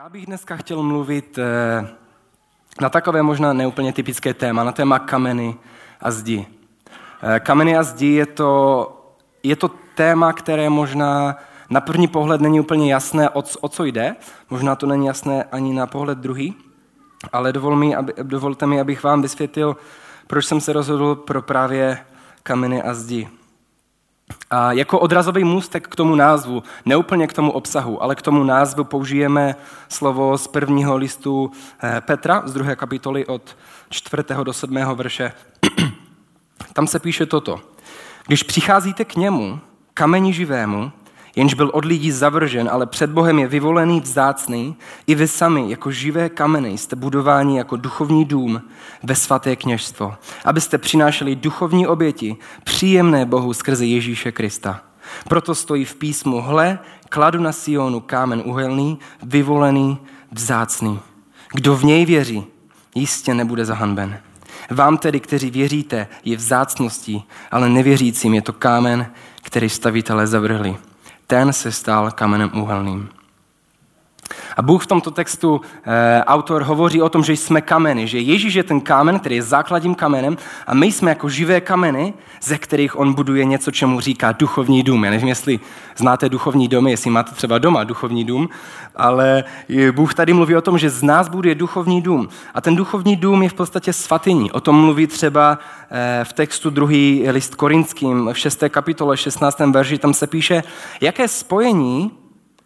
Já bych dneska chtěl mluvit eh, na takové možná neúplně typické téma, na téma kameny a zdi. Eh, kameny a zdi je to, je to téma, které možná na první pohled není úplně jasné, o, o co jde. Možná to není jasné ani na pohled druhý, ale dovol mi, aby, dovolte mi, abych vám vysvětlil, proč jsem se rozhodl pro právě kameny a zdi. A jako odrazový můstek k tomu názvu, neúplně k tomu obsahu, ale k tomu názvu použijeme slovo z prvního listu eh, Petra, z druhé kapitoly od čtvrtého do sedmého verše. Tam se píše toto. Když přicházíte k němu, kameni živému, jenž byl od lidí zavržen, ale před Bohem je vyvolený, vzácný, i vy sami, jako živé kameny, jste budováni jako duchovní dům ve svaté kněžstvo, abyste přinášeli duchovní oběti, příjemné Bohu skrze Ježíše Krista. Proto stojí v písmu, hle, kladu na Sionu kámen uhelný, vyvolený, vzácný. Kdo v něj věří, jistě nebude zahanben. Vám tedy, kteří věříte, je vzácností, ale nevěřícím je to kámen, který stavitelé zavrhli ten se stal kamenem úhelným. A Bůh v tomto textu, e, autor hovoří o tom, že jsme kameny, že Ježíš je ten kámen, který je základním kamenem a my jsme jako živé kameny, ze kterých on buduje něco, čemu říká duchovní dům. Já nevím, jestli znáte duchovní domy, jestli máte třeba doma duchovní dům, ale Bůh tady mluví o tom, že z nás buduje duchovní dům. A ten duchovní dům je v podstatě svatyní. O tom mluví třeba e, v textu druhý list korinským v 6. kapitole 16. verži, tam se píše, jaké spojení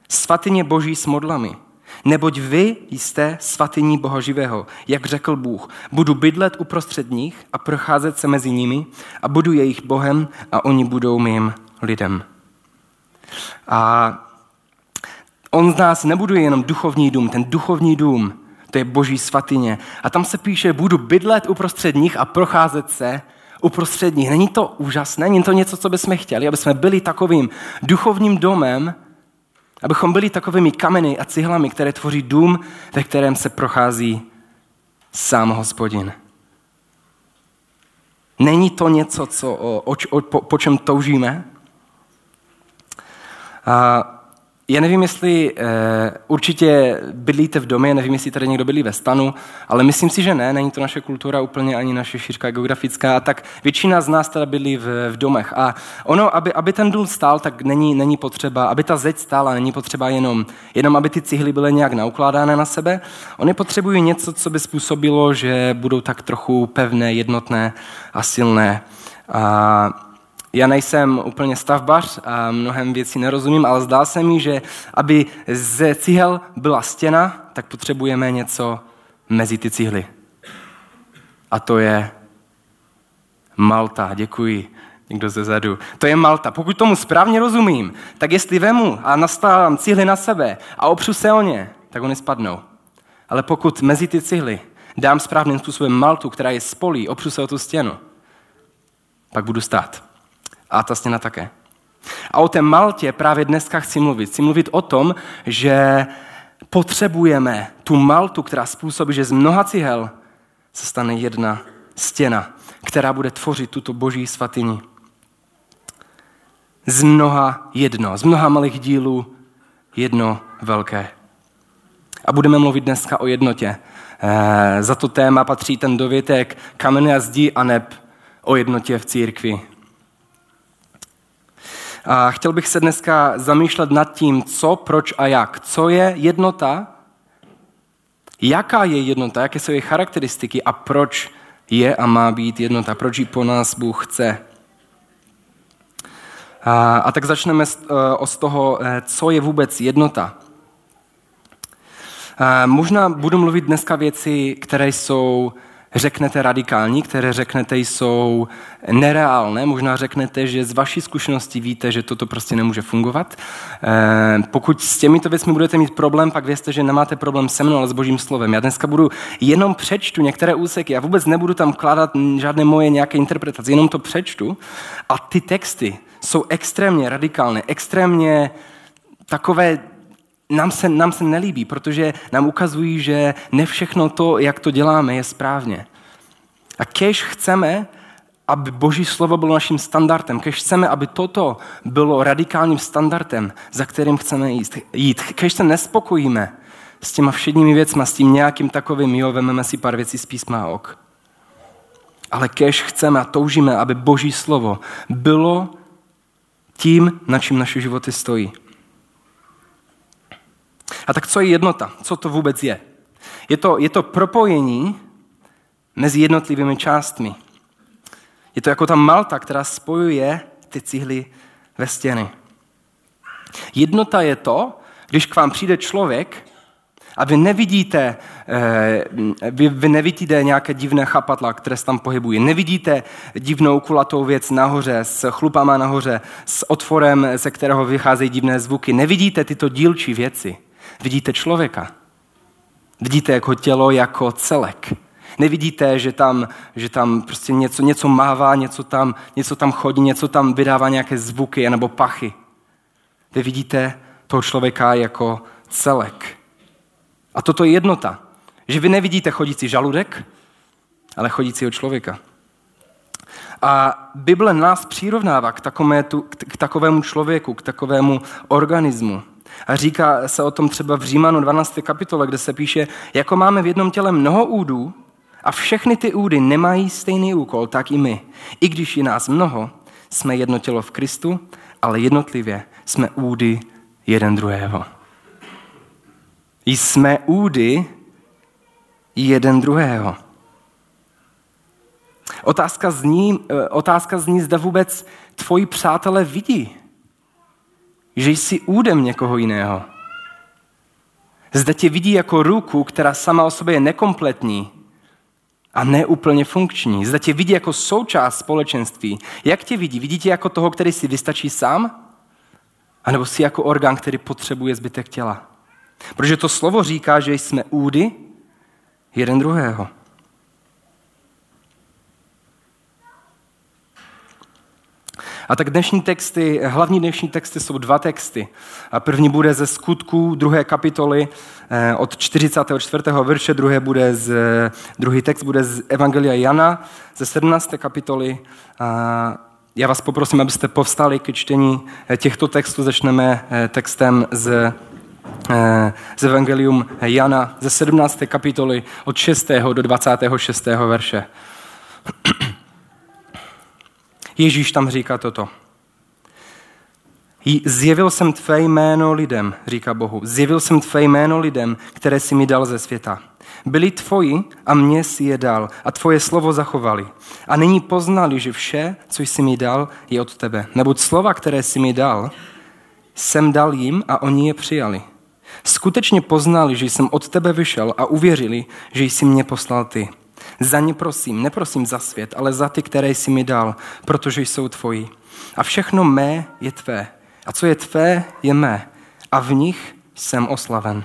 svatyně boží s modlami. Neboť vy jste svatyní Boha živého, jak řekl Bůh. Budu bydlet uprostřed nich a procházet se mezi nimi a budu jejich Bohem a oni budou mým lidem. A on z nás nebuduje jenom duchovní dům, ten duchovní dům, to je boží svatyně. A tam se píše, budu bydlet uprostřed nich a procházet se uprostřed nich. Není to úžasné? Není to něco, co bychom chtěli, aby jsme byli takovým duchovním domem, Abychom byli takovými kameny a cihlami, které tvoří dům, ve kterém se prochází sám hospodin. Není to něco, co, o, o, po, po čem toužíme? A já nevím, jestli e, určitě bydlíte v domě, nevím, jestli tady někdo bydlí ve stanu, ale myslím si, že ne, není to naše kultura úplně ani naše šířka geografická, tak většina z nás teda bydlí v, v domech. A ono, aby, aby ten dům stál, tak není, není potřeba, aby ta zeď stála, není potřeba jenom, jenom, aby ty cihly byly nějak naukládány na sebe. Oni potřebují něco, co by způsobilo, že budou tak trochu pevné, jednotné a silné. A já nejsem úplně stavbař a mnohem věcí nerozumím, ale zdá se mi, že aby ze cihel byla stěna, tak potřebujeme něco mezi ty cihly. A to je Malta. Děkuji. Někdo ze zadu. To je Malta. Pokud tomu správně rozumím, tak jestli vemu a nastávám cihly na sebe a opřu se o ně, tak oni spadnou. Ale pokud mezi ty cihly dám správným způsobem Maltu, která je spolí, opřu se o tu stěnu, pak budu stát a ta stěna také. A o té Maltě právě dneska chci mluvit. Chci mluvit o tom, že potřebujeme tu Maltu, která způsobí, že z mnoha cihel se stane jedna stěna, která bude tvořit tuto boží svatyni. Z mnoha jedno, z mnoha malých dílů jedno velké. A budeme mluvit dneska o jednotě. E, za to téma patří ten dovětek kameny a zdi a neb o jednotě v církvi. A chtěl bych se dneska zamýšlet nad tím, co, proč a jak. Co je jednota, jaká je jednota, jaké jsou její charakteristiky a proč je a má být jednota, proč ji po nás Bůh chce. A, a tak začneme z, uh, z toho, uh, co je vůbec jednota. Uh, možná budu mluvit dneska věci, které jsou řeknete radikální, které řeknete jsou nereálné. Možná řeknete, že z vaší zkušenosti víte, že toto prostě nemůže fungovat. Eh, pokud s těmito věcmi budete mít problém, pak vězte, že nemáte problém se mnou, ale s božím slovem. Já dneska budu jenom přečtu některé úseky, já vůbec nebudu tam kládat žádné moje nějaké interpretace, jenom to přečtu a ty texty jsou extrémně radikální, extrémně takové nám se, nám se nelíbí, protože nám ukazují, že ne všechno to, jak to děláme, je správně. A kež chceme, aby Boží slovo bylo naším standardem, kež chceme, aby toto bylo radikálním standardem, za kterým chceme jít, kež se nespokojíme s těma všedními věcma, s tím nějakým takovým, jo, vememe si pár věcí z písma ok. Ale kež chceme a toužíme, aby Boží slovo bylo tím, na čím naše životy stojí. A tak co je jednota? Co to vůbec je? Je to, je to propojení mezi jednotlivými částmi. Je to jako ta malta, která spojuje ty cihly ve stěny. Jednota je to, když k vám přijde člověk a vy nevidíte, eh, vy, vy nevidíte nějaké divné chapadla, které se tam pohybují. Nevidíte divnou kulatou věc nahoře, s chlupama nahoře, s otvorem, ze kterého vycházejí divné zvuky. Nevidíte tyto dílčí věci. Vidíte člověka. Vidíte jako tělo jako celek. Nevidíte, že tam, že tam prostě něco, něco mává, něco tam, něco tam chodí, něco tam vydává nějaké zvuky nebo pachy. Vy vidíte toho člověka jako celek. A toto je jednota. Že vy nevidíte chodící žaludek, ale chodícího člověka. A Bible nás přirovnává k, k takovému člověku, k takovému organismu. A říká se o tom třeba v Římanu 12. kapitole, kde se píše, jako máme v jednom těle mnoho údů a všechny ty údy nemají stejný úkol, tak i my. I když je nás mnoho, jsme jedno tělo v Kristu, ale jednotlivě jsme údy jeden druhého. Jsme údy jeden druhého. Otázka zní, eh, otázka zní, zda vůbec tvoji přátelé vidí, že jsi údem někoho jiného. Zda tě vidí jako ruku, která sama o sobě je nekompletní a neúplně funkční. Zda tě vidí jako součást společenství. Jak tě vidí? Vidí tě jako toho, který si vystačí sám? A nebo si jako orgán, který potřebuje zbytek těla? Protože to slovo říká, že jsme údy jeden druhého. A tak dnešní texty, hlavní dnešní texty jsou dva texty. A první bude ze skutků druhé kapitoly eh, od 44. verše, druhé bude z, druhý text bude z Evangelia Jana ze 17. kapitoly. A já vás poprosím, abyste povstali ke čtení eh, těchto textů. Začneme eh, textem z z Evangelium Jana ze 17. kapitoly od 6. do 26. verše. Ježíš tam říká toto. Zjevil jsem tvé jméno lidem, říká Bohu. Zjevil jsem tvé jméno lidem, které si mi dal ze světa. Byli tvoji a mě si je dal a tvoje slovo zachovali. A nyní poznali, že vše, co jsi mi dal, je od tebe. Neboť slova, které jsi mi dal, jsem dal jim a oni je přijali. Skutečně poznali, že jsem od tebe vyšel a uvěřili, že jsi mě poslal ty. Za ně prosím, neprosím za svět, ale za ty, které jsi mi dal, protože jsou tvoji. A všechno mé je tvé. A co je tvé, je mé. A v nich jsem oslaven.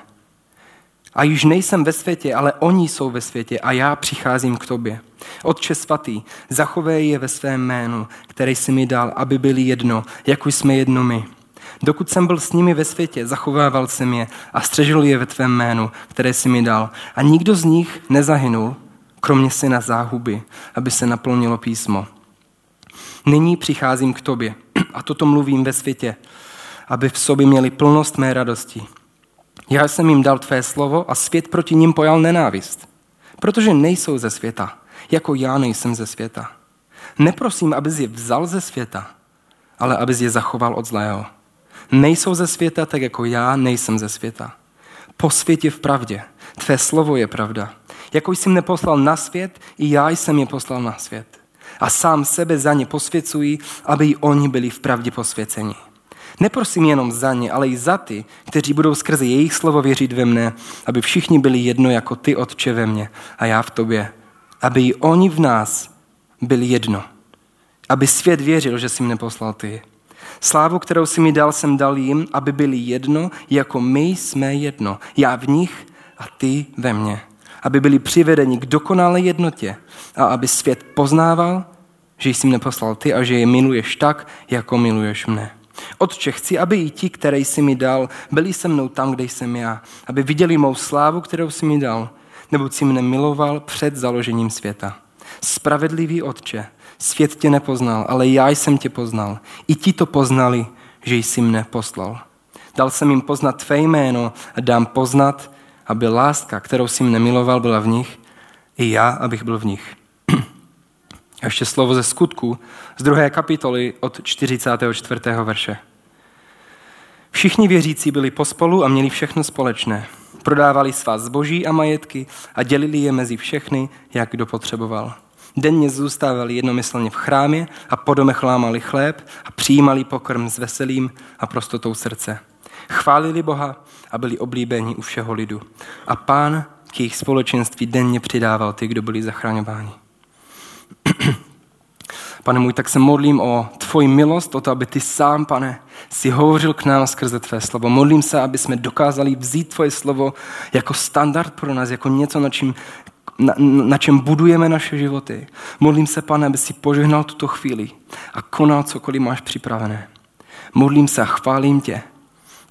A již nejsem ve světě, ale oni jsou ve světě a já přicházím k tobě. Otče svatý, zachovej je ve svém jménu, který jsi mi dal, aby byli jedno, jako jsme jedno my. Dokud jsem byl s nimi ve světě, zachovával jsem je a střežil je ve tvém jménu, které jsi mi dal. A nikdo z nich nezahynul, kromě syna záhuby, aby se naplnilo písmo. Nyní přicházím k tobě a toto mluvím ve světě, aby v sobě měli plnost mé radosti. Já jsem jim dal tvé slovo a svět proti ním pojal nenávist, protože nejsou ze světa, jako já nejsem ze světa. Neprosím, abys je vzal ze světa, ale abys je zachoval od zlého. Nejsou ze světa, tak jako já nejsem ze světa. Po světě v pravdě. Tvé slovo je pravda. Jako jsem neposlal na svět, i já jsem je poslal na svět. A sám sebe za ně posvěcuji, aby i oni byli v pravdě posvěceni. Neprosím jenom za ně, ale i za ty, kteří budou skrze jejich slovo věřit ve mne, aby všichni byli jedno jako ty, Otče, ve mně a já v tobě. Aby i oni v nás byli jedno. Aby svět věřil, že jsi mne poslal ty. Slávu, kterou si mi dal, jsem dal jim, aby byli jedno, jako my jsme jedno. Já v nich a ty ve mně aby byli přivedeni k dokonalé jednotě a aby svět poznával, že jsi mne poslal ty a že je miluješ tak, jako miluješ mne. Otče, chci, aby i ti, které jsi mi dal, byli se mnou tam, kde jsem já, aby viděli mou slávu, kterou jsi mi dal, nebo jsi mne miloval před založením světa. Spravedlivý Otče, svět tě nepoznal, ale já jsem tě poznal. I ti to poznali, že jsi mne poslal. Dal jsem jim poznat tvé jméno a dám poznat, aby láska, kterou jsi mne miloval, byla v nich, i já, abych byl v nich. A ještě slovo ze skutku z druhé kapitoly od 44. verše. Všichni věřící byli pospolu a měli všechno společné. Prodávali svá zboží a majetky a dělili je mezi všechny, jak kdo potřeboval. Denně zůstávali jednomyslně v chrámě a po domech lámali chléb a přijímali pokrm s veselým a prostotou srdce. Chválili Boha a byli oblíbeni u všeho lidu. A pán k jejich společenství denně přidával ty, kdo byli zachraňováni. Pane můj, tak se modlím o tvoji milost, o to, aby ty sám, pane, si hovořil k nám skrze tvé slovo. Modlím se, aby jsme dokázali vzít tvoje slovo jako standard pro nás, jako něco, na čím, na, na čem budujeme naše životy. Modlím se, pane, aby si požehnal tuto chvíli a konal cokoliv máš připravené. Modlím se a chválím tě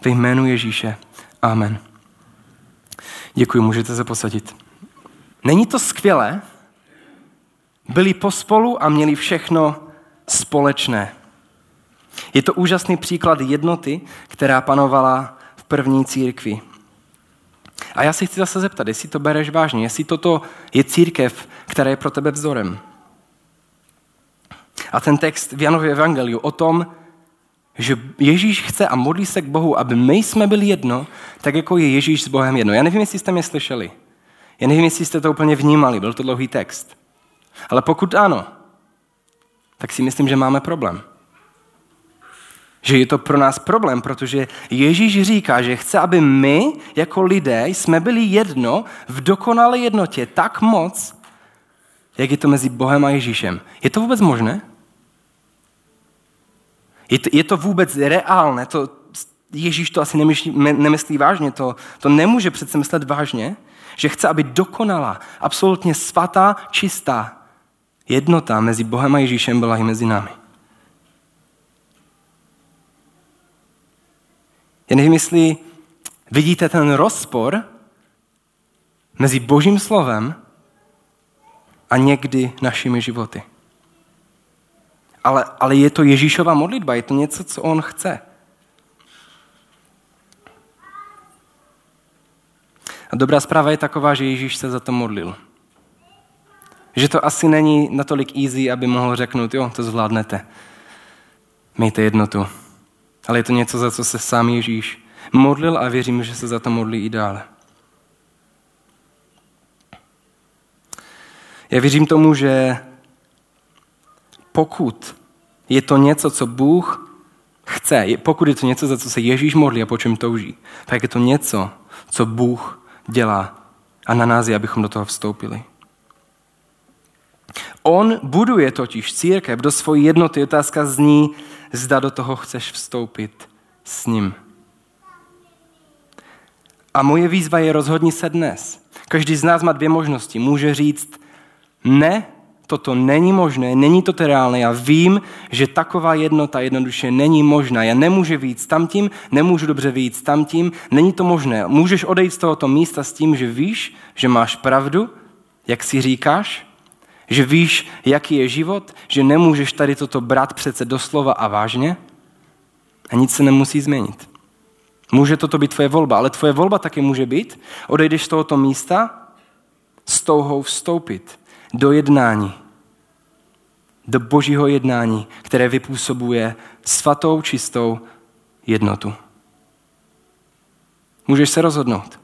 ve jménu Ježíše. Amen. Děkuji, můžete se posadit. Není to skvělé? Byli pospolu a měli všechno společné. Je to úžasný příklad jednoty, která panovala v první církvi. A já se chci zase zeptat, jestli to bereš vážně, jestli toto je církev, která je pro tebe vzorem. A ten text v Janově evangeliu o tom, že Ježíš chce a modlí se k Bohu, aby my jsme byli jedno, tak jako je Ježíš s Bohem jedno. Já nevím, jestli jste mě slyšeli. Já nevím, jestli jste to úplně vnímali, byl to dlouhý text. Ale pokud ano, tak si myslím, že máme problém. Že je to pro nás problém, protože Ježíš říká, že chce, aby my jako lidé jsme byli jedno v dokonalé jednotě tak moc, jak je to mezi Bohem a Ježíšem. Je to vůbec možné? Je to, je to vůbec reálné? To, Ježíš to asi nemyslí, nemyslí vážně, to, to nemůže přece myslet vážně, že chce, aby dokonalá, absolutně svatá, čistá jednota mezi Bohem a Ježíšem byla i mezi námi. Já nevím, jestli vidíte ten rozpor mezi Božím slovem a někdy našimi životy. Ale, ale je to Ježíšova modlitba, je to něco, co on chce. A dobrá zpráva je taková, že Ježíš se za to modlil. Že to asi není natolik easy, aby mohl řeknout, jo, to zvládnete. Mějte jednotu. Ale je to něco, za co se sám Ježíš modlil a věřím, že se za to modlí i dále. Já věřím tomu, že pokud je to něco, co Bůh chce, pokud je to něco, za co se Ježíš modlí a po čem touží, tak je to něco, co Bůh dělá a na nás je, abychom do toho vstoupili. On buduje totiž církev do svojí jednoty. Otázka zní, zda do toho chceš vstoupit s ním. A moje výzva je rozhodni se dnes. Každý z nás má dvě možnosti. Může říct, ne, toto není možné, není to reálné. Já vím, že taková jednota jednoduše není možná. Já nemůžu víc tamtím, nemůžu dobře víc tamtím, není to možné. Můžeš odejít z tohoto místa s tím, že víš, že máš pravdu, jak si říkáš, že víš, jaký je život, že nemůžeš tady toto brát přece doslova a vážně a nic se nemusí změnit. Může toto být tvoje volba, ale tvoje volba taky může být, odejdeš z tohoto místa s touhou vstoupit do jednání, do božího jednání, které vypůsobuje svatou, čistou jednotu. Můžeš se rozhodnout.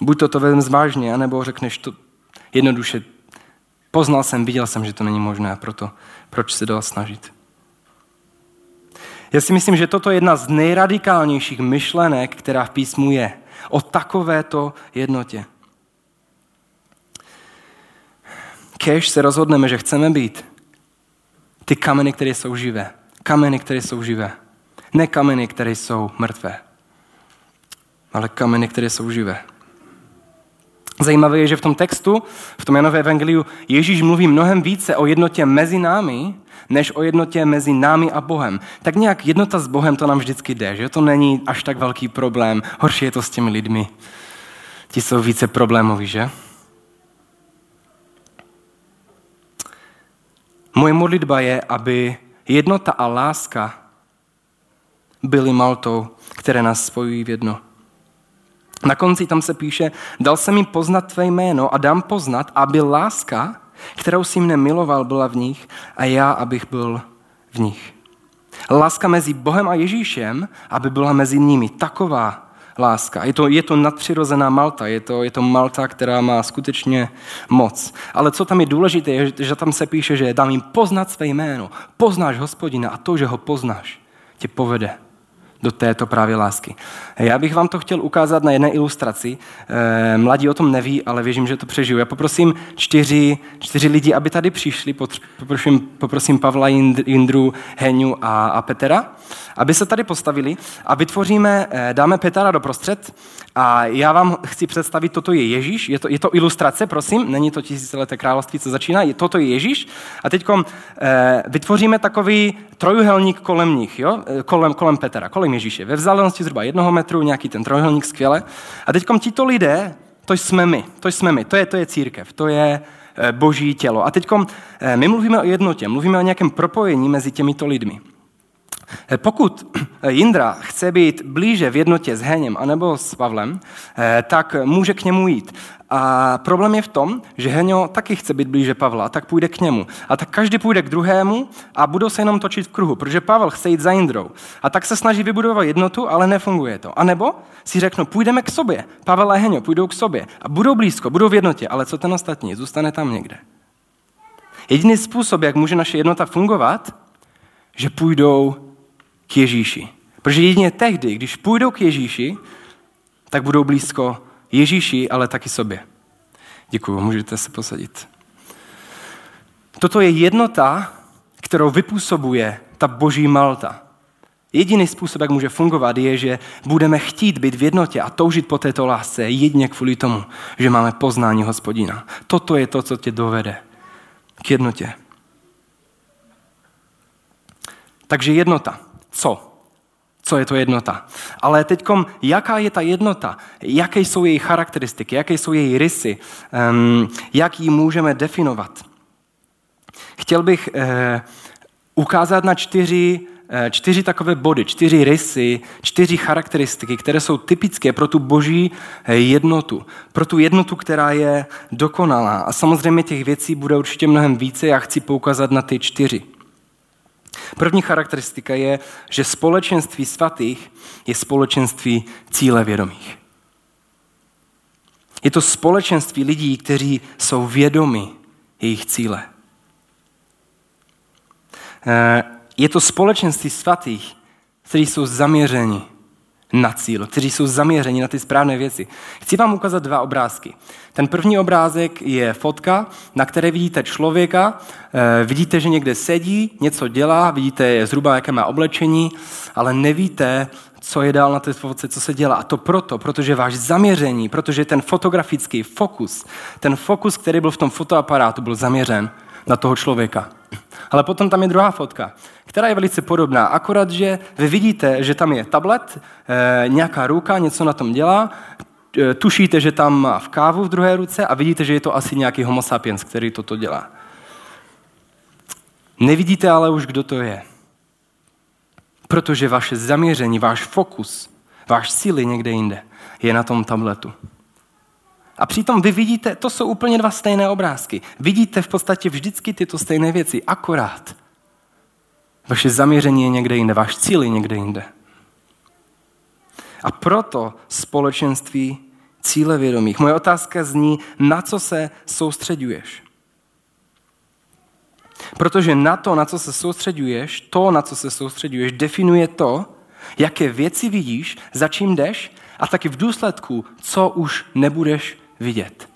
Buď to to vezmeš vážně, anebo řekneš to jednoduše Poznal jsem, viděl jsem, že to není možné proto proč se dál snažit. Já si myslím, že toto je jedna z nejradikálnějších myšlenek, která v písmu je. O takovéto jednotě. Kež se rozhodneme, že chceme být ty kameny, které jsou živé. Kameny, které jsou živé. Ne kameny, které jsou mrtvé, ale kameny, které jsou živé. Zajímavé je, že v tom textu, v tom Janové evangeliu, Ježíš mluví mnohem více o jednotě mezi námi, než o jednotě mezi námi a Bohem. Tak nějak jednota s Bohem to nám vždycky jde, že to není až tak velký problém. Horší je to s těmi lidmi. Ti jsou více problémoví, že? Moje modlitba je, aby jednota a láska byly maltou, které nás spojují v jedno. Na konci tam se píše, dal jsem jim poznat tvé jméno a dám poznat, aby láska, kterou jsi mne miloval, byla v nich a já, abych byl v nich. Láska mezi Bohem a Ježíšem, aby byla mezi nimi taková, láska. Je to, je to nadpřirozená Malta, je to, je to Malta, která má skutečně moc. Ale co tam je důležité, je, že tam se píše, že dám jim poznat své jméno. Poznáš hospodina a to, že ho poznáš, tě povede do této právě lásky. Já bych vám to chtěl ukázat na jedné ilustraci. Eh, mladí o tom neví, ale věřím, že to přežiju. Já poprosím čtyři, čtyři lidi, aby tady přišli. Poprosím, poprosím Pavla, Jindru, Heňu a, a Petera, aby se tady postavili a vytvoříme, eh, dáme Petra do prostřed a já vám chci představit, toto je Ježíš, je to, je to ilustrace, prosím, není to tisícileté království, co začíná, je, toto je Ježíš a teď eh, vytvoříme takový trojuhelník kolem nich, jo? kolem, kolem Petra, kolem Ježíše. Ve vzdálenosti zhruba jednoho metru, nějaký ten trojuhelník, skvěle. A teď tito lidé, to jsme my, to jsme my, to je, to je církev, to je eh, boží tělo. A teď eh, my mluvíme o jednotě, mluvíme o nějakém propojení mezi těmito lidmi. Eh, pokud Jindra chce být blíže v jednotě s Heněm anebo s Pavlem, tak může k němu jít. A problém je v tom, že Heňo taky chce být blíže Pavla, tak půjde k němu. A tak každý půjde k druhému a budou se jenom točit v kruhu, protože Pavel chce jít za Jindrou. A tak se snaží vybudovat jednotu, ale nefunguje to. A nebo si řeknou, půjdeme k sobě. Pavel a Heňo půjdou k sobě a budou blízko, budou v jednotě, ale co ten ostatní? Zůstane tam někde. Jediný způsob, jak může naše jednota fungovat, že půjdou k Ježíši. Protože jedině tehdy, když půjdou k Ježíši, tak budou blízko Ježíši, ale taky sobě. Děkuji, můžete se posadit. Toto je jednota, kterou vypůsobuje ta boží Malta. Jediný způsob, jak může fungovat, je, že budeme chtít být v jednotě a toužit po této lásce jedině kvůli tomu, že máme poznání hospodina. Toto je to, co tě dovede k jednotě. Takže jednota. Co? co je to jednota. Ale teď, jaká je ta jednota? Jaké jsou její charakteristiky? Jaké jsou její rysy? Um, jak ji můžeme definovat? Chtěl bych uh, ukázat na čtyři, uh, čtyři takové body, čtyři rysy, čtyři charakteristiky, které jsou typické pro tu boží eh, jednotu. Pro tu jednotu, která je dokonalá. A samozřejmě těch věcí bude určitě mnohem více. Já chci poukázat na ty čtyři. První charakteristika je, že společenství svatých je společenství cíle vědomých. Je to společenství lidí, kteří jsou vědomi jejich cíle. Eh, je to společenství svatých, kteří jsou zaměřeni na cíl, kteří jsou zaměřeni na ty správné věci. Chci vám ukázat dva obrázky. Ten první obrázek je fotka, na které vidíte člověka, eh, vidíte, že někde sedí, něco dělá, vidíte zhruba, jaké má oblečení, ale nevíte, co je dál na té fotce, co se dělá. A to proto, protože váš zaměření, protože ten fotografický fokus, ten fokus, který byl v tom fotoaparátu, byl zaměřen na toho člověka. Ale potom tam je druhá fotka, která je velice podobná, akorát, že vy vidíte, že tam je tablet, e, nějaká ruka, něco na tom dělá, e, tušíte, že tam má v kávu v druhé ruce a vidíte, že je to asi nějaký homo sapiens, který toto dělá. Nevidíte ale už, kdo to je. Protože vaše zaměření, váš fokus, váš síly někde jinde je na tom tabletu. A přitom vy vidíte, to jsou úplně dva stejné obrázky. Vidíte v podstatě vždycky tyto stejné věci, akorát. Vaše zaměření je někde jinde, váš cíl je někde jinde. A proto společenství cíle vědomých. Moje otázka zní, na co se soustředuješ? Protože na to, na co se soustředuješ, to, na co se soustředuješ, definuje to, jaké věci vidíš, za čím jdeš a taky v důsledku, co už nebudeš vidět.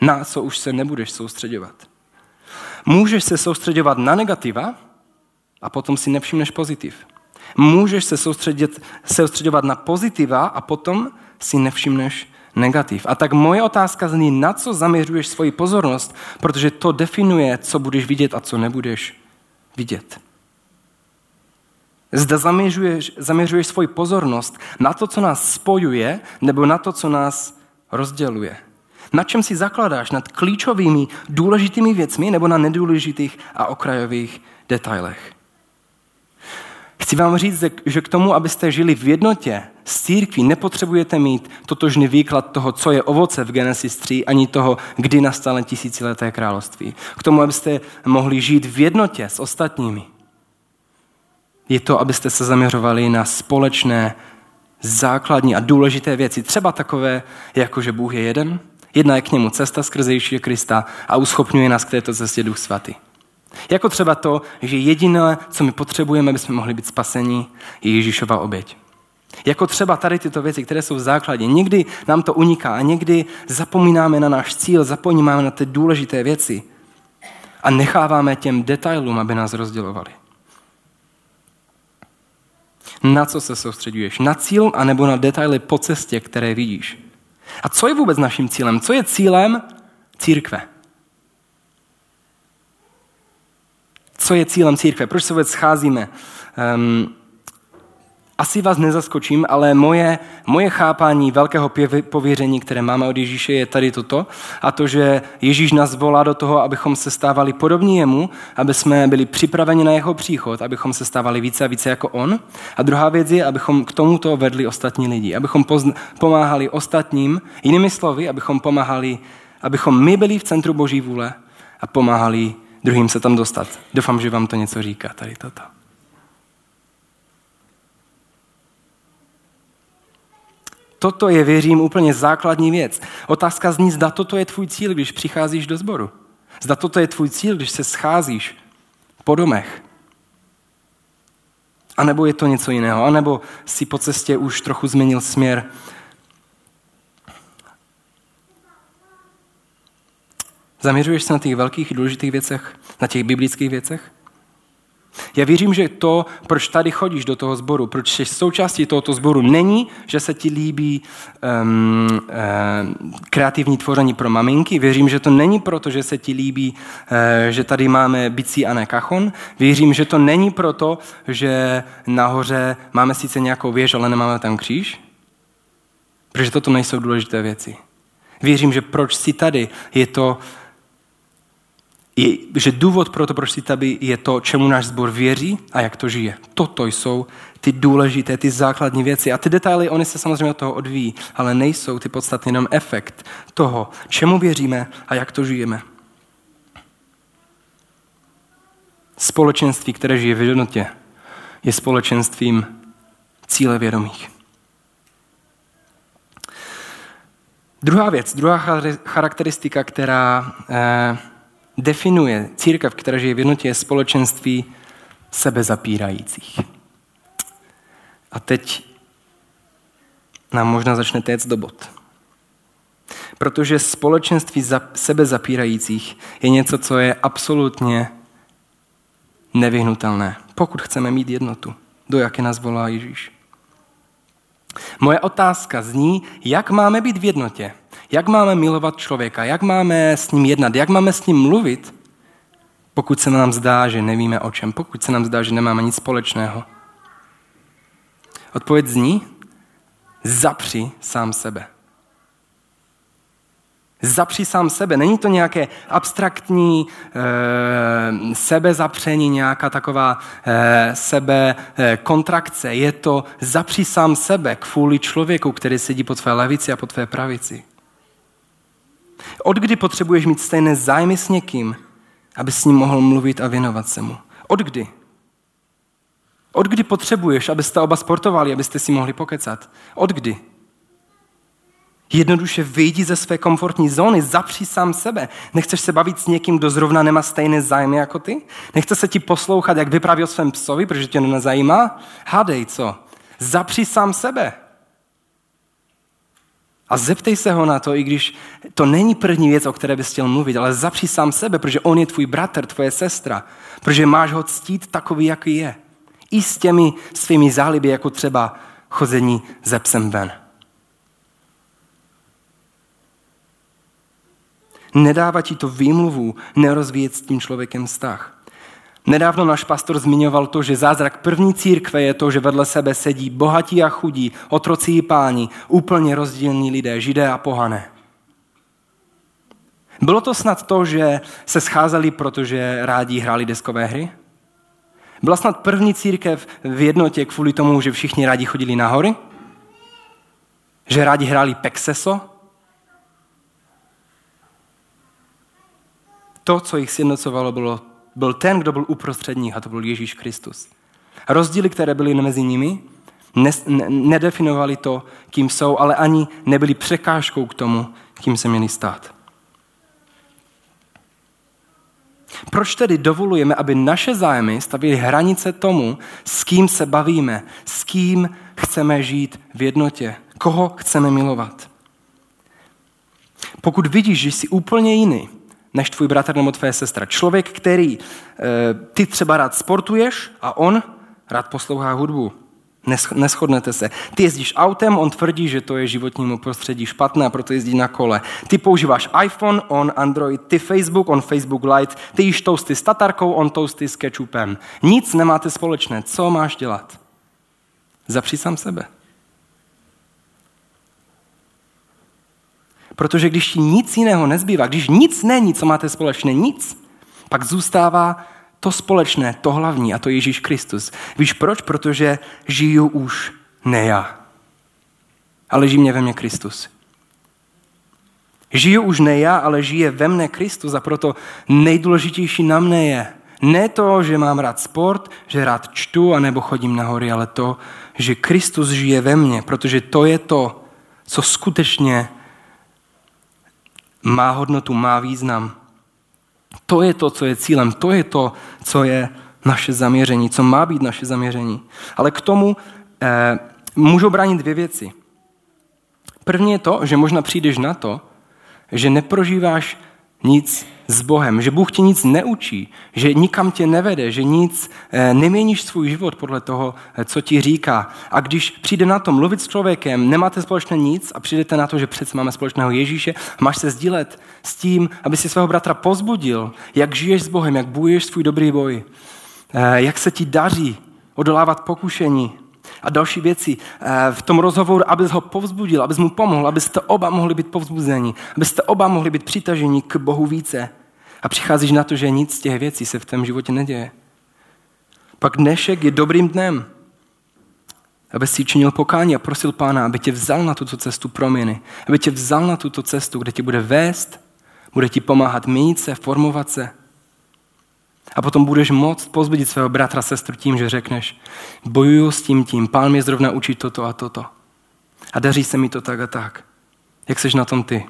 Na co už se nebudeš soustředovat. Můžeš se soustředovat na negativa a potom si nevšimneš pozitiv. Můžeš se soustředit, soustředovat na pozitiva a potom si nevšimneš negativ. A tak moje otázka zní, na co zaměřuješ svoji pozornost, protože to definuje, co budeš vidět a co nebudeš vidět. Zda zaměřuješ, zaměřuješ svoji pozornost na to, co nás spojuje, nebo na to, co nás rozděluje. Na čem si zakladáš? Nad klíčovými, důležitými věcmi nebo na nedůležitých a okrajových detailech? Chci vám říct, že k tomu, abyste žili v jednotě s církví, nepotřebujete mít totožný výklad toho, co je ovoce v Genesis 3, ani toho, kdy nastane tisícileté království. K tomu, abyste mohli žít v jednotě s ostatními. Je to, abyste se zaměřovali na společné, základní a důležité věci. Třeba takové, jako že Bůh je jeden, jedna je k němu cesta skrze Ježíše Krista a uschopňuje nás k této cestě Duch Svatý. Jako třeba to, že jediné, co my potřebujeme, aby jsme mohli být spaseni, je Ježíšova oběť. Jako třeba tady tyto věci, které jsou v základě. Někdy nám to uniká a někdy zapomínáme na náš cíl, zapomínáme na ty důležité věci a necháváme těm detailům, aby nás rozdělovali. Na co se soustředuješ? Na cíl anebo na detaily po cestě, které vidíš? A co je vůbec naším cílem? Co je cílem církve? co je cílem církve, proč se vůbec scházíme. Um, asi vás nezaskočím, ale moje, moje chápání velkého pověření, které máme od Ježíše, je tady toto. A to, že Ježíš nás volá do toho, abychom se stávali podobní jemu, aby jsme byli připraveni na jeho příchod, abychom se stávali více a více jako on. A druhá věc je, abychom k tomuto vedli ostatní lidi, abychom pozn- pomáhali ostatním, jinými slovy, abychom pomáhali, abychom my byli v centru Boží vůle a pomáhali druhým se tam dostat. Doufám, že vám to něco říká tady toto. Toto je, věřím, úplně základní věc. Otázka zní, zda toto je tvůj cíl, když přicházíš do sboru. Zda toto je tvůj cíl, když se scházíš po domech. A nebo je to něco jiného. A nebo si po cestě už trochu změnil směr Zaměřuješ se na těch velkých důležitých věcech, na těch biblických věcech? Já věřím, že to, proč tady chodíš do toho sboru, proč jsi součástí tohoto sboru, není, že se ti líbí um, um, kreativní tvoření pro maminky. Věřím, že to není proto, že se ti líbí, uh, že tady máme bicí a ne kachon. Věřím, že to není proto, že nahoře máme sice nějakou věž, ale nemáme tam kříž. Protože toto nejsou důležité věci. Věřím, že proč jsi tady, je to je, že důvod pro to, proč si tady, je to, čemu náš sbor věří a jak to žije. Toto jsou ty důležité, ty základní věci. A ty detaily, oni se samozřejmě od toho odvíjí, ale nejsou ty podstatný jenom efekt toho, čemu věříme a jak to žijeme. Společenství, které žije v jednotě, je společenstvím cíle vědomých. Druhá věc, druhá charakteristika, která eh, definuje církev, která žije v jednotě, je společenství sebezapírajících. A teď nám možná začne téct do bod. Protože společenství sebezapírajících je něco, co je absolutně nevyhnutelné, pokud chceme mít jednotu, do jaké nás volá Ježíš. Moje otázka zní, jak máme být v jednotě, jak máme milovat člověka, jak máme s ním jednat, jak máme s ním mluvit, pokud se nám zdá, že nevíme o čem, pokud se nám zdá, že nemáme nic společného. Odpověď zní, zapři sám sebe. Zapři sám sebe. Není to nějaké abstraktní e, sebezapření, nějaká taková e, sebe e. Je to zapři sám sebe kvůli člověku, který sedí po tvé levici a po tvé pravici. Od kdy potřebuješ mít stejné zájmy s někým, aby s ním mohl mluvit a věnovat se mu? Od kdy? Od kdy potřebuješ, abyste oba sportovali, abyste si mohli pokecat? Od kdy? Jednoduše vyjdi ze své komfortní zóny, zapři sám sebe. Nechceš se bavit s někým, kdo zrovna nemá stejné zájmy jako ty? Nechce se ti poslouchat, jak vypráví o svém psovi, protože tě nezajímá? Hádej, co? Zapři sám sebe. A zeptej se ho na to, i když to není první věc, o které bys chtěl mluvit, ale zapři sám sebe, protože on je tvůj bratr, tvoje sestra, protože máš ho ctít takový, jaký je. I s těmi svými záliby, jako třeba chození ze psem ven. Nedává ti to výmluvu nerozvíjet s tím člověkem vztah. Nedávno náš pastor zmiňoval to, že zázrak první církve je to, že vedle sebe sedí bohatí a chudí, otroci i páni, úplně rozdílní lidé, židé a pohané. Bylo to snad to, že se scházeli, protože rádi hráli deskové hry? Byla snad první církev v jednotě kvůli tomu, že všichni rádi chodili na hory? Že rádi hráli pexeso? To, co jich sjednocovalo, bylo, byl ten, kdo byl uprostřed nich, a to byl Ježíš Kristus. Rozdíly, které byly mezi nimi, ne, ne, nedefinovali to, kým jsou, ale ani nebyli překážkou k tomu, kým se měli stát. Proč tedy dovolujeme, aby naše zájmy stavily hranice tomu, s kým se bavíme, s kým chceme žít v jednotě, koho chceme milovat? Pokud vidíš, že jsi úplně jiný než tvůj bratr nebo tvoje sestra, člověk, který e, ty třeba rád sportuješ a on rád poslouchá hudbu, Neschodnete se. Ty jezdíš autem, on tvrdí, že to je životnímu prostředí špatné a proto jezdí na kole. Ty používáš iPhone, on Android, ty Facebook, on Facebook Lite, ty jíš toasty s tatarkou, on toasty s kečupem. Nic nemáte společné. Co máš dělat? Zapři sám sebe. Protože když ti nic jiného nezbývá, když nic není, co máte společné, nic, pak zůstává to společné, to hlavní, a to Ježíš Kristus. Víš proč? Protože žiju už ne já, ale žije mě ve mně Kristus. Žiju už ne já, ale žije ve mne Kristus a proto nejdůležitější na mne je ne to, že mám rád sport, že rád čtu a nebo chodím na hory, ale to, že Kristus žije ve mně, protože to je to, co skutečně má hodnotu, má význam. To je to, co je cílem, to je to, co je naše zaměření, co má být naše zaměření. Ale k tomu eh, můžou bránit dvě věci. První je to, že možná přijdeš na to, že neprožíváš nic s Bohem, že Bůh ti nic neučí, že nikam tě nevede, že nic eh, neměníš svůj život podle toho, eh, co ti říká. A když přijde na to mluvit s člověkem, nemáte společné nic a přijdete na to, že přece máme společného Ježíše, máš se sdílet s tím, aby si svého bratra pozbudil, jak žiješ s Bohem, jak bojuješ svůj dobrý boj, eh, jak se ti daří odolávat pokušení, a další věci v tom rozhovoru, abys ho povzbudil, abys mu pomohl, abyste oba mohli být povzbuzeni, abyste oba mohli být přitaženi k Bohu více. A přicházíš na to, že nic z těch věcí se v tom životě neděje. Pak dnešek je dobrým dnem, aby si činil pokání a prosil Pána, aby tě vzal na tuto cestu proměny, aby tě vzal na tuto cestu, kde tě bude vést, bude ti pomáhat mít se, formovat se. A potom budeš moct pozbudit svého bratra, sestru tím, že řekneš, bojuju s tím tím, pán mě zrovna učí toto a toto. A daří se mi to tak a tak. Jak seš na tom ty?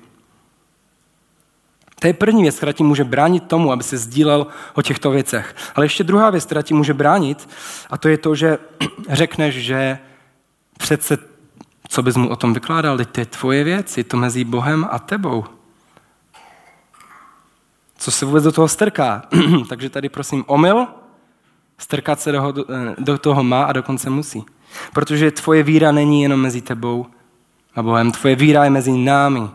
To je první věc, která ti může bránit tomu, aby se sdílel o těchto věcech. Ale ještě druhá věc, která ti může bránit, a to je to, že řekneš, že přece, co bys mu o tom vykládal, teď to je tvoje věc, je to mezi Bohem a tebou. Co se vůbec do toho strká? Takže tady prosím omyl, strkat se do, do toho má a dokonce musí. Protože tvoje víra není jenom mezi tebou a Bohem, tvoje víra je mezi námi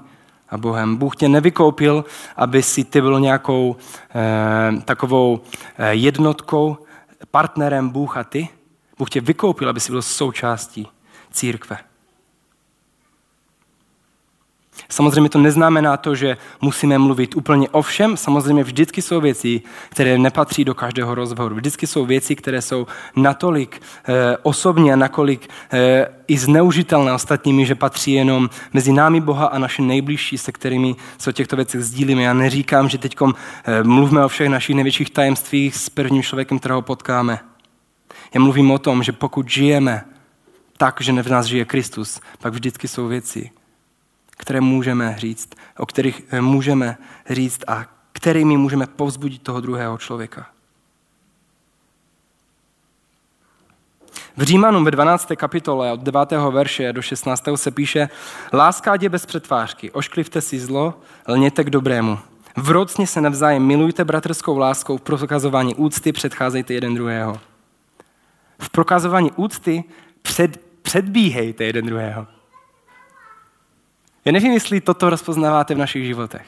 a Bohem. Bůh tě nevykoupil, aby si ty byl nějakou eh, takovou eh, jednotkou, partnerem Bůh a ty. Bůh tě vykoupil, aby si byl součástí církve. Samozřejmě to neznamená to, že musíme mluvit úplně o všem. Samozřejmě vždycky jsou věci, které nepatří do každého rozhovoru. Vždycky jsou věci, které jsou natolik eh, osobně a nakolik eh, i zneužitelné ostatními, že patří jenom mezi námi Boha a naše nejbližší, se kterými se o těchto věcech sdílíme. Já neříkám, že teď eh, mluvíme o všech našich největších tajemstvích s prvním člověkem, kterého potkáme. Já mluvím o tom, že pokud žijeme tak, že v nás žije Kristus, pak vždycky jsou věci, které můžeme říct, o kterých eh, můžeme říct a kterými můžeme povzbudit toho druhého člověka. V Římanům ve 12. kapitole od 9. verše do 16. se píše Láska je bez přetvářky, ošklivte si zlo, lněte k dobrému. Vrocně se navzájem milujte bratrskou láskou, v prokazování úcty předcházejte jeden druhého. V prokazování úcty před, předbíhejte jeden druhého. Já nevím, jestli toto rozpoznáváte v našich životech.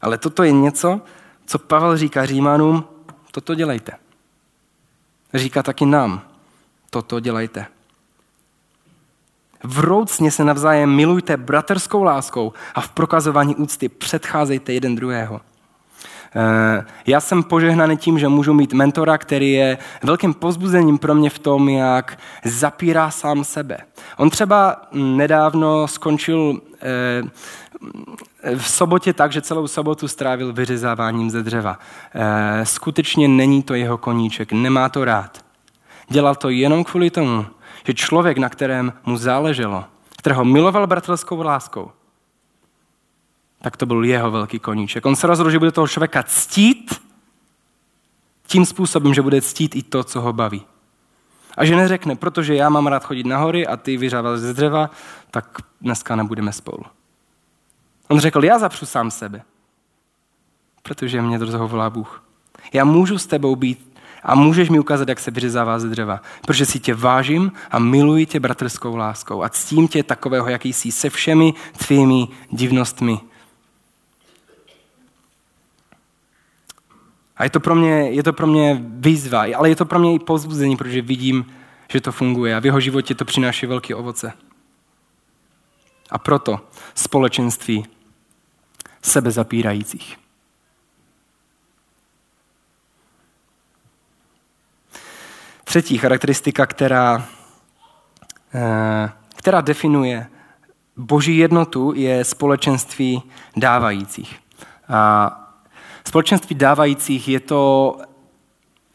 Ale toto je něco, co Pavel říká Římanům, toto dělejte. Říká taky nám, toto dělejte. Vroucně se navzájem milujte braterskou láskou a v prokazování úcty předcházejte jeden druhého. Eh, já jsem požehnaný tím, že můžu mít mentora, který je velkým pozbuzením pro mě v tom, jak zapírá sám sebe. On třeba nedávno skončil eh, v sobotě tak, že celou sobotu strávil vyřezáváním ze dřeva. Eh, skutečně není to jeho koníček, nemá to rád. Dělal to jenom kvůli tomu, že člověk, na kterém mu záleželo, kterého miloval bratrskou láskou, tak to byl jeho velký koníček. On se rozhodl, že bude toho člověka ctít tím způsobem, že bude ctít i to, co ho baví. A že neřekne, protože já mám rád chodit na hory a ty vyřávat ze dřeva, tak dneska nebudeme spolu. On řekl, já zapřu sám sebe, protože mě do toho volá Bůh. Já můžu s tebou být a můžeš mi ukázat, jak se vyřezává ze dřeva, protože si tě vážím a miluji tě bratrskou láskou a ctím tě takového, jaký jsi se všemi tvými divnostmi A je to pro mě, je to pro mě výzva, ale je to pro mě i povzbuzení, protože vidím, že to funguje a v jeho životě to přináší velké ovoce. A proto společenství sebezapírajících. Třetí charakteristika, která, eh, která definuje boží jednotu, je společenství dávajících. A společenství dávajících je to,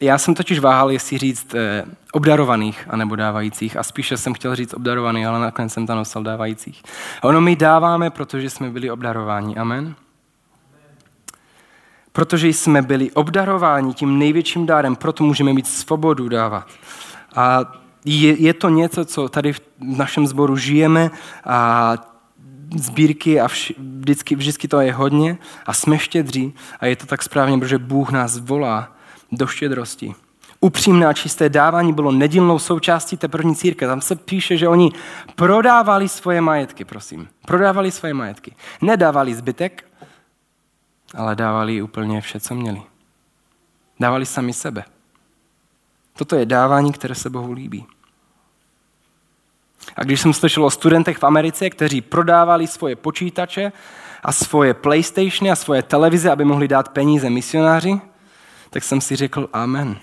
já jsem totiž váhal, jestli říct eh, obdarovaných anebo dávajících a spíše jsem chtěl říct obdarovaných, ale nakonec jsem tam nosal dávajících. Ono my dáváme, protože jsme byli obdarováni. Amen. Protože jsme byli obdarováni tím největším dárem, proto můžeme mít svobodu dávat. A je, je to něco, co tady v našem sboru žijeme a sbírky a vš- vždycky, vždycky to je hodně a jsme štědří a je to tak správně, protože Bůh nás volá do štědrosti. Upřímné a čisté dávání bylo nedílnou součástí té první církve. Tam se píše, že oni prodávali svoje majetky, prosím. Prodávali svoje majetky. Nedávali zbytek, ale dávali úplně vše, co měli. Dávali sami sebe. Toto je dávání, které se Bohu líbí. A když jsem slyšel o studentech v Americe, kteří prodávali svoje počítače a svoje PlayStationy a svoje televize, aby mohli dát peníze misionáři, tak jsem si řekl amen.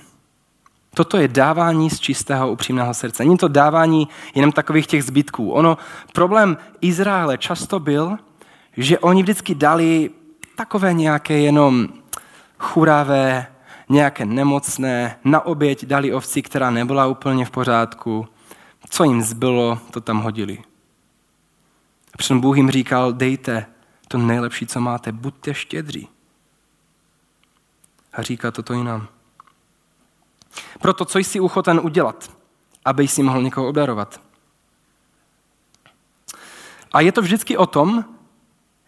Toto je dávání z čistého upřímného srdce. Není to dávání jenom takových těch zbytků. Ono, problém Izraele často byl, že oni vždycky dali takové nějaké jenom churavé, nějaké nemocné, na oběť dali ovci, která nebyla úplně v pořádku, co jim zbylo, to tam hodili. A přitom Bůh jim říkal, dejte to nejlepší, co máte, buďte štědří. A říká toto i nám. Proto, co jsi uchoten udělat, aby jsi mohl někoho obdarovat. A je to vždycky o tom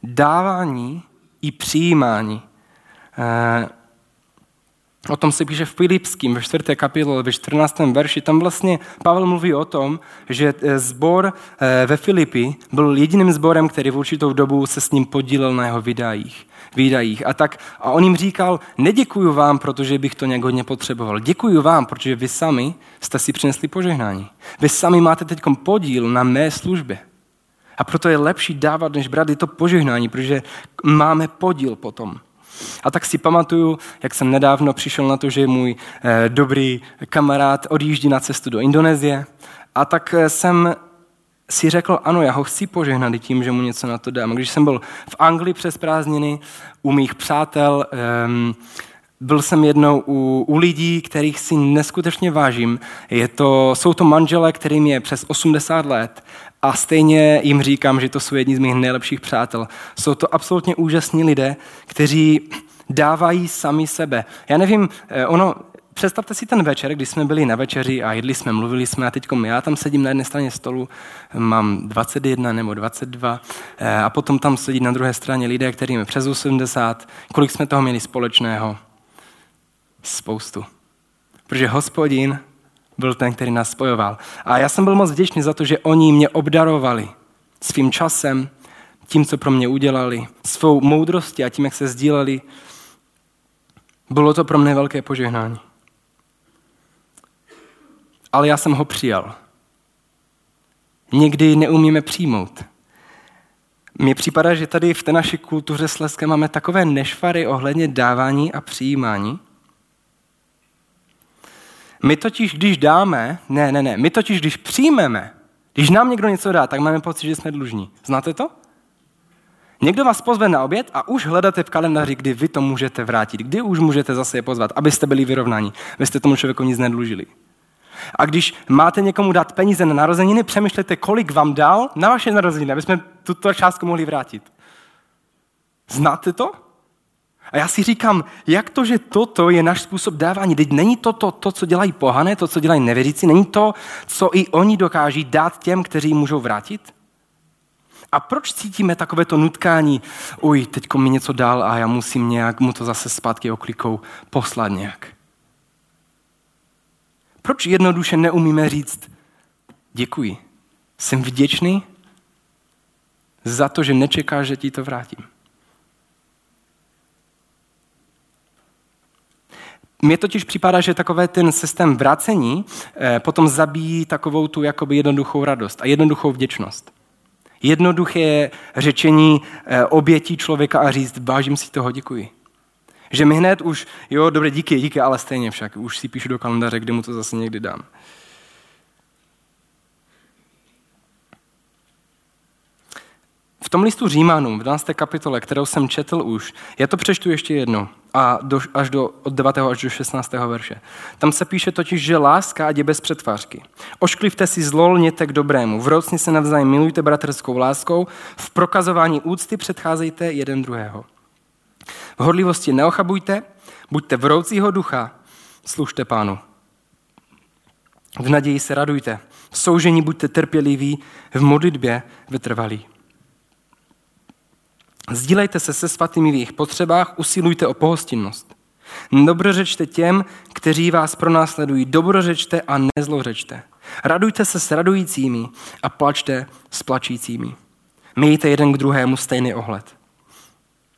dávání i přijímání. Eh, O tom se píše v Filipským, ve čtvrté kapitole, ve 14. verši. Tam vlastně Pavel mluví o tom, že zbor eh, eh, ve Filipi byl jediným zborem, který v určitou dobu se s ním podílel na jeho výdajích. výdajích. A, tak, a on jim říkal, neděkuju vám, protože bych to nějak hodně potřeboval. Děkuju vám, protože vy sami jste si přinesli požehnání. Vy sami máte teď podíl na mé službě. A proto je lepší dávat, než brát. Je to požehnání, protože máme podíl potom. A tak si pamatuju, jak jsem nedávno přišel na to, že můj eh, dobrý kamarád odjíždí na cestu do Indonésie. A tak eh, jsem si řekl, ano, já ho chci požehnat tím, že mu něco na to dám. Když jsem byl v Anglii přes prázdniny u mých přátel, um, byl jsem jednou u, u lidí, kterých si neskutečně vážím. Je to, jsou to manžele, kterým je přes 80 let a stejně jim říkám, že to jsou jedni z mých nejlepších přátel. Jsou to absolutně úžasní lidé, kteří dávají sami sebe. Já nevím, eh, ono, představte si ten večer, kdy jsme byli na večeři a jedli jsme, mluvili jsme a teď já tam sedím na jedné straně stolu, mám 21 nebo 22 eh, a potom tam sedí na druhé straně lidé, kterým je přes 80. Kolik jsme toho měli společného? Spoustu. Protože hospodin byl ten, který nás spojoval. A já jsem byl moc vděčný za to, že oni mě obdarovali svým časem, tím, co pro mě udělali, svou moudrostí a tím, jak se sdíleli. Bylo to pro mě velké požehnání. Ale já jsem ho přijal. Někdy neumíme přijmout. mně připadá, že tady v té naší kultuře sleské máme takové nešvary ohledně dávání a přijímání. My totiž, když dáme, ne, ne, ne, my totiž, když přijmeme, když nám někdo něco dá, tak máme pocit, že jsme dlužní. Znáte to? Někdo vás pozve na oběd a už hledáte v kalendáři, kdy vy to můžete vrátit, kdy už můžete zase je pozvat, abyste byli vyrovnáni. Vy jste tomu člověku nic nedlužili. A když máte někomu dát peníze na narozeniny, přemýšlejte, kolik vám dal na vaše narozeniny, aby jsme tuto částku mohli vrátit. Znáte to? A já si říkám, jak to, že toto je náš způsob dávání. Teď není to, to to, co dělají pohané, to, co dělají nevěřící, není to, co i oni dokáží dát těm, kteří můžou vrátit? A proč cítíme takovéto nutkání, uj, teďko mi něco dal a já musím nějak mu to zase zpátky oklikou poslat nějak? Proč jednoduše neumíme říct, děkuji, jsem vděčný za to, že nečekáš, že ti to vrátím? Mně totiž připadá, že takové ten systém vracení eh, potom zabíjí takovou tu jakoby jednoduchou radost a jednoduchou vděčnost. Jednoduché řečení eh, obětí člověka a říct, vážím si toho, děkuji. Že mi hned už, jo, dobře, díky, díky, ale stejně však, už si píšu do kalendáře, kde mu to zase někdy dám. V tom listu Římanům, v 12. kapitole, kterou jsem četl už, já to přečtu ještě jednou, a do, až do, od 9. až do 16. verše. Tam se píše totiž, že láska ať je bez přetvářky. Ošklivte si zlo, lněte k dobrému. Vrocně se navzájem milujte bratrskou láskou. V prokazování úcty předcházejte jeden druhého. V horlivosti neochabujte, buďte vroucího ducha, služte pánu. V naději se radujte. V soužení buďte trpěliví, v modlitbě vytrvalí. Sdílejte se se svatými v jejich potřebách, usilujte o pohostinnost. Dobrořečte těm, kteří vás pronásledují. Dobrořečte a nezlořečte. Radujte se s radujícími a plačte s plačícími. Mějte jeden k druhému stejný ohled.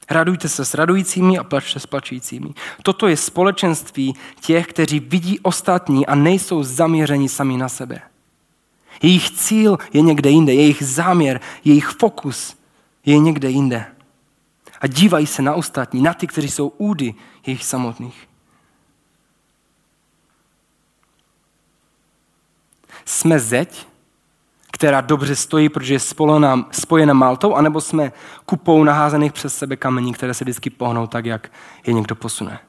Radujte se s radujícími a plačte s plačícími. Toto je společenství těch, kteří vidí ostatní a nejsou zaměřeni sami na sebe. Jejich cíl je někde jinde, jejich záměr, jejich fokus je někde jinde a dívají se na ostatní, na ty, kteří jsou údy jejich samotných. Jsme zeď, která dobře stojí, protože je spojena, spojena maltou, anebo jsme kupou naházených přes sebe kamení, které se vždycky pohnou tak, jak je někdo posune.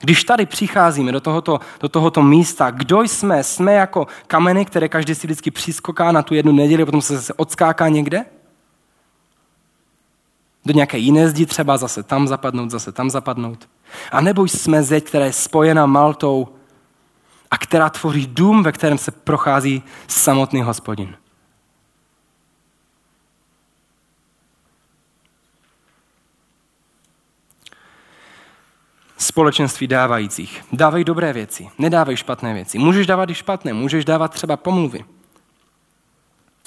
Když tady přicházíme do tohoto, do tohoto místa, kdo jsme? Jsme jako kameny, které každý si vždycky přiskoká na tu jednu neděli, potom se zase odskáká někde? Do nějaké jiné zdi třeba zase tam zapadnout, zase tam zapadnout. A nebo jsme zeď, která je spojena Maltou a která tvoří dům, ve kterém se prochází samotný hospodin. Společenství dávajících. Dávej dobré věci, nedávej špatné věci. Můžeš dávat i špatné, můžeš dávat třeba pomluvy.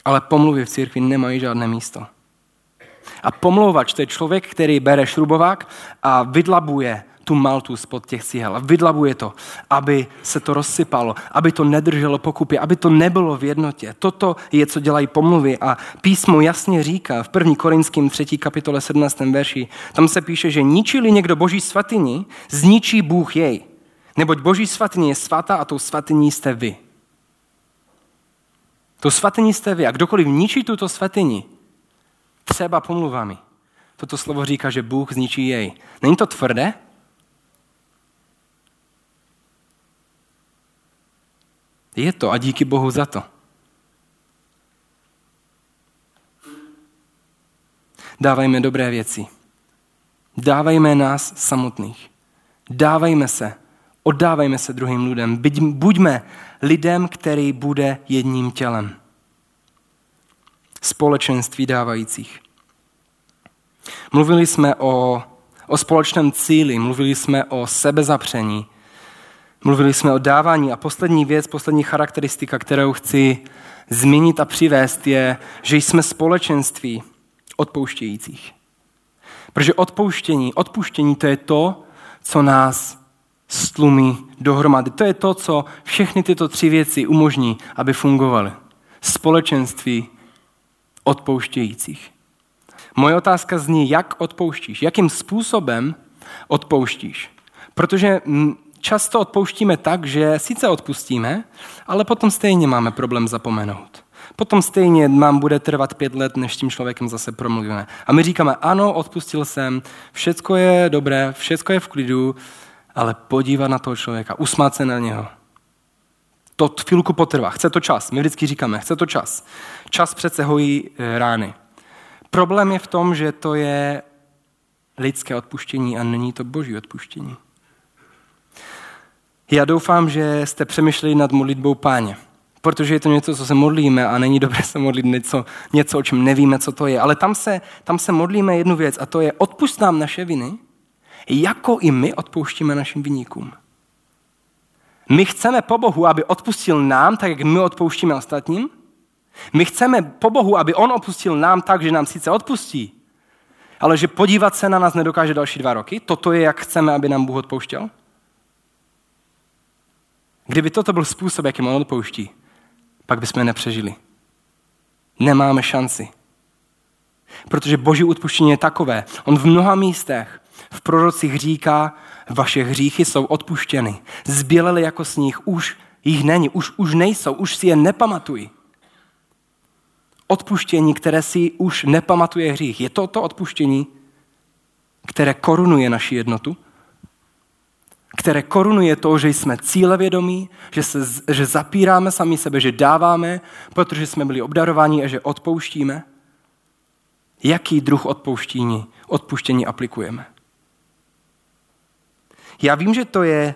Ale pomluvy v církvi nemají žádné místo. A pomlouvač, to je člověk, který bere šrubovák a vydlabuje tu maltu spod těch cihel. Vydlabuje to, aby se to rozsypalo, aby to nedrželo pokupy, aby to nebylo v jednotě. Toto je, co dělají pomluvy a písmo jasně říká v 1. Korinským 3. kapitole 17. verši, tam se píše, že ničili někdo boží svatyni, zničí Bůh jej. Neboť boží svatyně je svatá a tou svatyní jste vy. To svatyní jste vy a kdokoliv ničí tuto svatyni, třeba pomluvami. Toto slovo říká, že Bůh zničí jej. Není to tvrdé? Je to a díky Bohu za to. Dávajme dobré věci. Dávajme nás samotných. Dávajme se. Oddávajme se druhým lidem. Buďme lidem, který bude jedním tělem společenství dávajících. Mluvili jsme o, o společném cíli, mluvili jsme o sebezapření, mluvili jsme o dávání a poslední věc, poslední charakteristika, kterou chci zmínit a přivést, je, že jsme společenství odpouštějících. Protože odpouštění, odpuštění to je to, co nás stlumí dohromady. To je to, co všechny tyto tři věci umožní, aby fungovaly. Společenství odpouštějících. Moje otázka zní, jak odpouštíš, jakým způsobem odpouštíš. Protože často odpouštíme tak, že sice odpustíme, ale potom stejně máme problém zapomenout. Potom stejně nám bude trvat pět let, než tím člověkem zase promluvíme. A my říkáme, ano, odpustil jsem, všecko je dobré, všecko je v klidu, ale podívat na toho člověka, usmát se na něho. To chvilku potrvá, chce to čas. My vždycky říkáme, chce to čas. Čas přece hojí eh, rány. Problém je v tom, že to je lidské odpuštění a není to boží odpuštění. Já doufám, že jste přemýšleli nad modlitbou páně, protože je to něco, co se modlíme a není dobré se modlit něco, něco o čem nevíme, co to je. Ale tam se, tam se modlíme jednu věc a to je odpust nám naše viny, jako i my odpouštíme našim viníkům. My chceme po Bohu, aby odpustil nám, tak jak my odpouštíme ostatním. My chceme po Bohu, aby On odpustil nám tak, že nám sice odpustí, ale že podívat se na nás nedokáže další dva roky. Toto je, jak chceme, aby nám Bůh odpouštěl. Kdyby toto byl způsob, jakým On odpouští, pak bychom nepřežili. Nemáme šanci. Protože boží odpuštění je takové. On v mnoha místech v prorocích říká, vaše hříchy jsou odpuštěny. Zbělely jako sníh, už jich není, už, už nejsou, už si je nepamatují. Odpuštění, které si už nepamatuje hřích. Je to to odpuštění, které korunuje naši jednotu? Které korunuje to, že jsme cílevědomí, že, se, že zapíráme sami sebe, že dáváme, protože jsme byli obdarováni a že odpouštíme? Jaký druh odpouštění, odpuštění aplikujeme? Já vím, že to je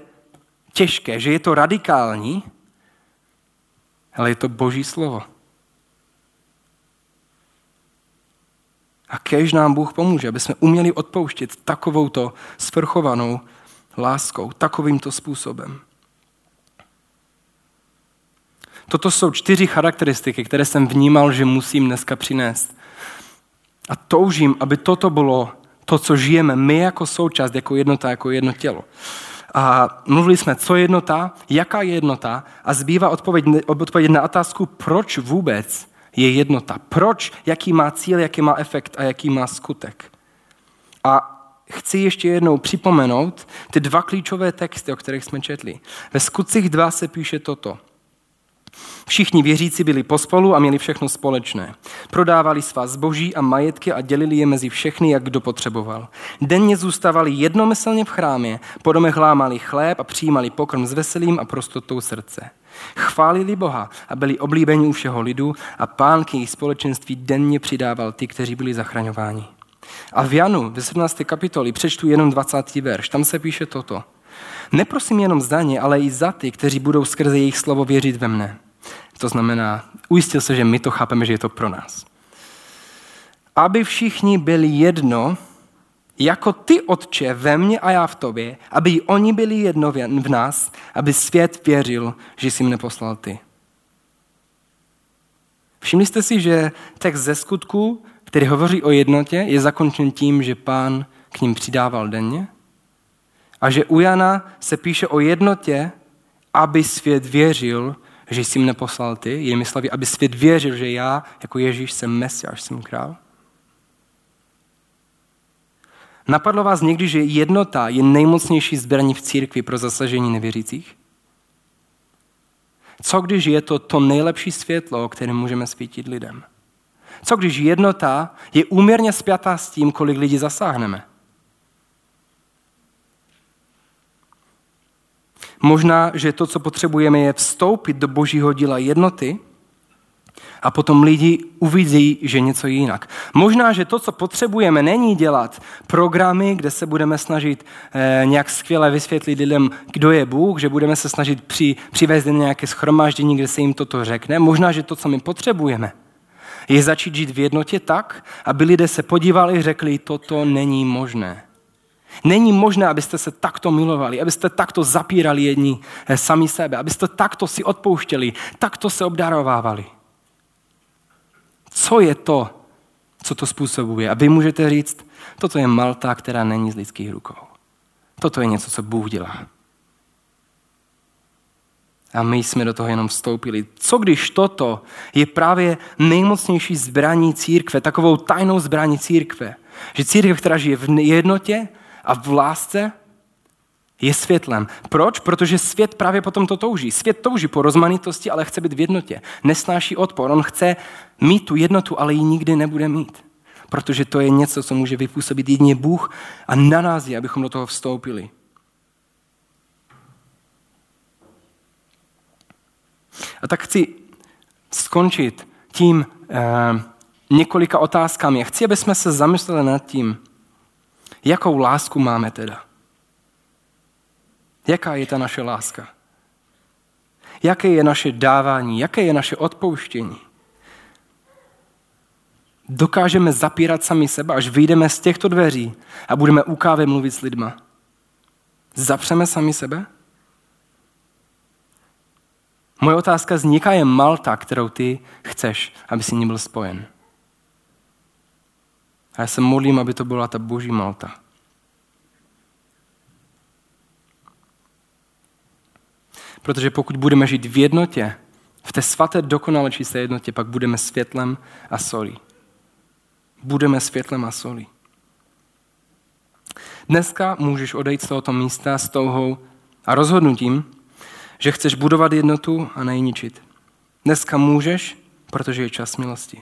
těžké, že je to radikální, ale je to boží slovo. A kež nám Bůh pomůže, aby jsme uměli odpouštět takovouto svrchovanou láskou, takovýmto způsobem. Toto jsou čtyři charakteristiky, které jsem vnímal, že musím dneska přinést. A toužím, aby toto bylo to, co žijeme my jako součást, jako jednota, jako jedno tělo. A mluvili jsme, co je jednota, jaká je jednota a zbývá odpověď, odpověď na otázku, proč vůbec je jednota. Proč, jaký má cíl, jaký má efekt a jaký má skutek. A chci ještě jednou připomenout ty dva klíčové texty, o kterých jsme četli. Ve skutcích 2 se píše toto. Všichni věřící byli pospolu a měli všechno společné. Prodávali svá zboží a majetky a dělili je mezi všechny, jak kdo potřeboval. Denně zůstávali jednomyslně v chrámě, po domech lámali chléb a přijímali pokrm s veselým a prostotou srdce. Chválili Boha a byli oblíbeni u všeho lidu a pán k jejich společenství denně přidával ty, kteří byli zachraňováni. A v Janu, ve 17. kapitoli, přečtu jenom 20. verš, tam se píše toto. Neprosím jenom za ně, ale i za ty, kteří budou skrze jejich slovo věřit ve mne. To znamená, ujistil se, že my to chápeme, že je to pro nás. Aby všichni byli jedno, jako ty, Otče, ve mně a já v tobě, aby oni byli jedno v nás, aby svět věřil, že jsi mne poslal ty. Všimli jste si, že text ze skutku, který hovoří o jednotě, je zakončen tím, že pán k ním přidával denně? A že u Jana se píše o jednotě, aby svět věřil, že jsi mne poslal ty, jinými slovy, aby svět věřil, že já jako Ježíš jsem Mesiáš, jsem král. Napadlo vás někdy, že jednota je nejmocnější zbraní v církvi pro zasažení nevěřících? Co když je to to nejlepší světlo, kterým můžeme svítit lidem? Co když jednota je úměrně spjatá s tím, kolik lidí zasáhneme? Možná, že to, co potřebujeme, je vstoupit do božího díla jednoty a potom lidi uvidí, že něco je jinak. Možná, že to, co potřebujeme, není dělat programy, kde se budeme snažit eh, nějak skvěle vysvětlit lidem, kdo je Bůh, že budeme se snažit při, přivést nějaké schromáždění, kde se jim toto řekne. Možná, že to, co my potřebujeme, je začít žít v jednotě tak, aby lidé se podívali a řekli, toto není možné. Není možné, abyste se takto milovali, abyste takto zapírali jedni eh, sami sebe, abyste takto si odpouštěli, takto se obdarovávali. Co je to, co to způsobuje? A vy můžete říct, toto je Malta, která není z lidských rukou. Toto je něco, co Bůh dělá. A my jsme do toho jenom vstoupili. Co když toto je právě nejmocnější zbraní církve, takovou tajnou zbraní církve? Že církev, která žije v jednotě a v lásce, je světlem. Proč? Protože svět právě potom to touží. Svět touží po rozmanitosti, ale chce být v jednotě. Nesnáší odpor. On chce mít tu jednotu, ale ji nikdy nebude mít. Protože to je něco, co může vypůsobit jedině Bůh a na nás je, abychom do toho vstoupili. A tak chci skončit tím eh, několika otázkami. Chci, aby jsme se zamysleli nad tím, jakou lásku máme teda. Jaká je ta naše láska? Jaké je naše dávání? Jaké je naše odpouštění? Dokážeme zapírat sami sebe, až vyjdeme z těchto dveří a budeme u kávy mluvit s lidma. Zapřeme sami sebe? Moje otázka zní, jaká je Malta, kterou ty chceš, aby si ní byl spojen. A já se modlím, aby to byla ta boží Malta. Protože pokud budeme žít v jednotě, v té svaté dokonale čisté jednotě, pak budeme světlem a solí. Budeme světlem a solí. Dneska můžeš odejít z tohoto místa s touhou a rozhodnutím, že chceš budovat jednotu a nejničit. Dneska můžeš, protože je čas milosti.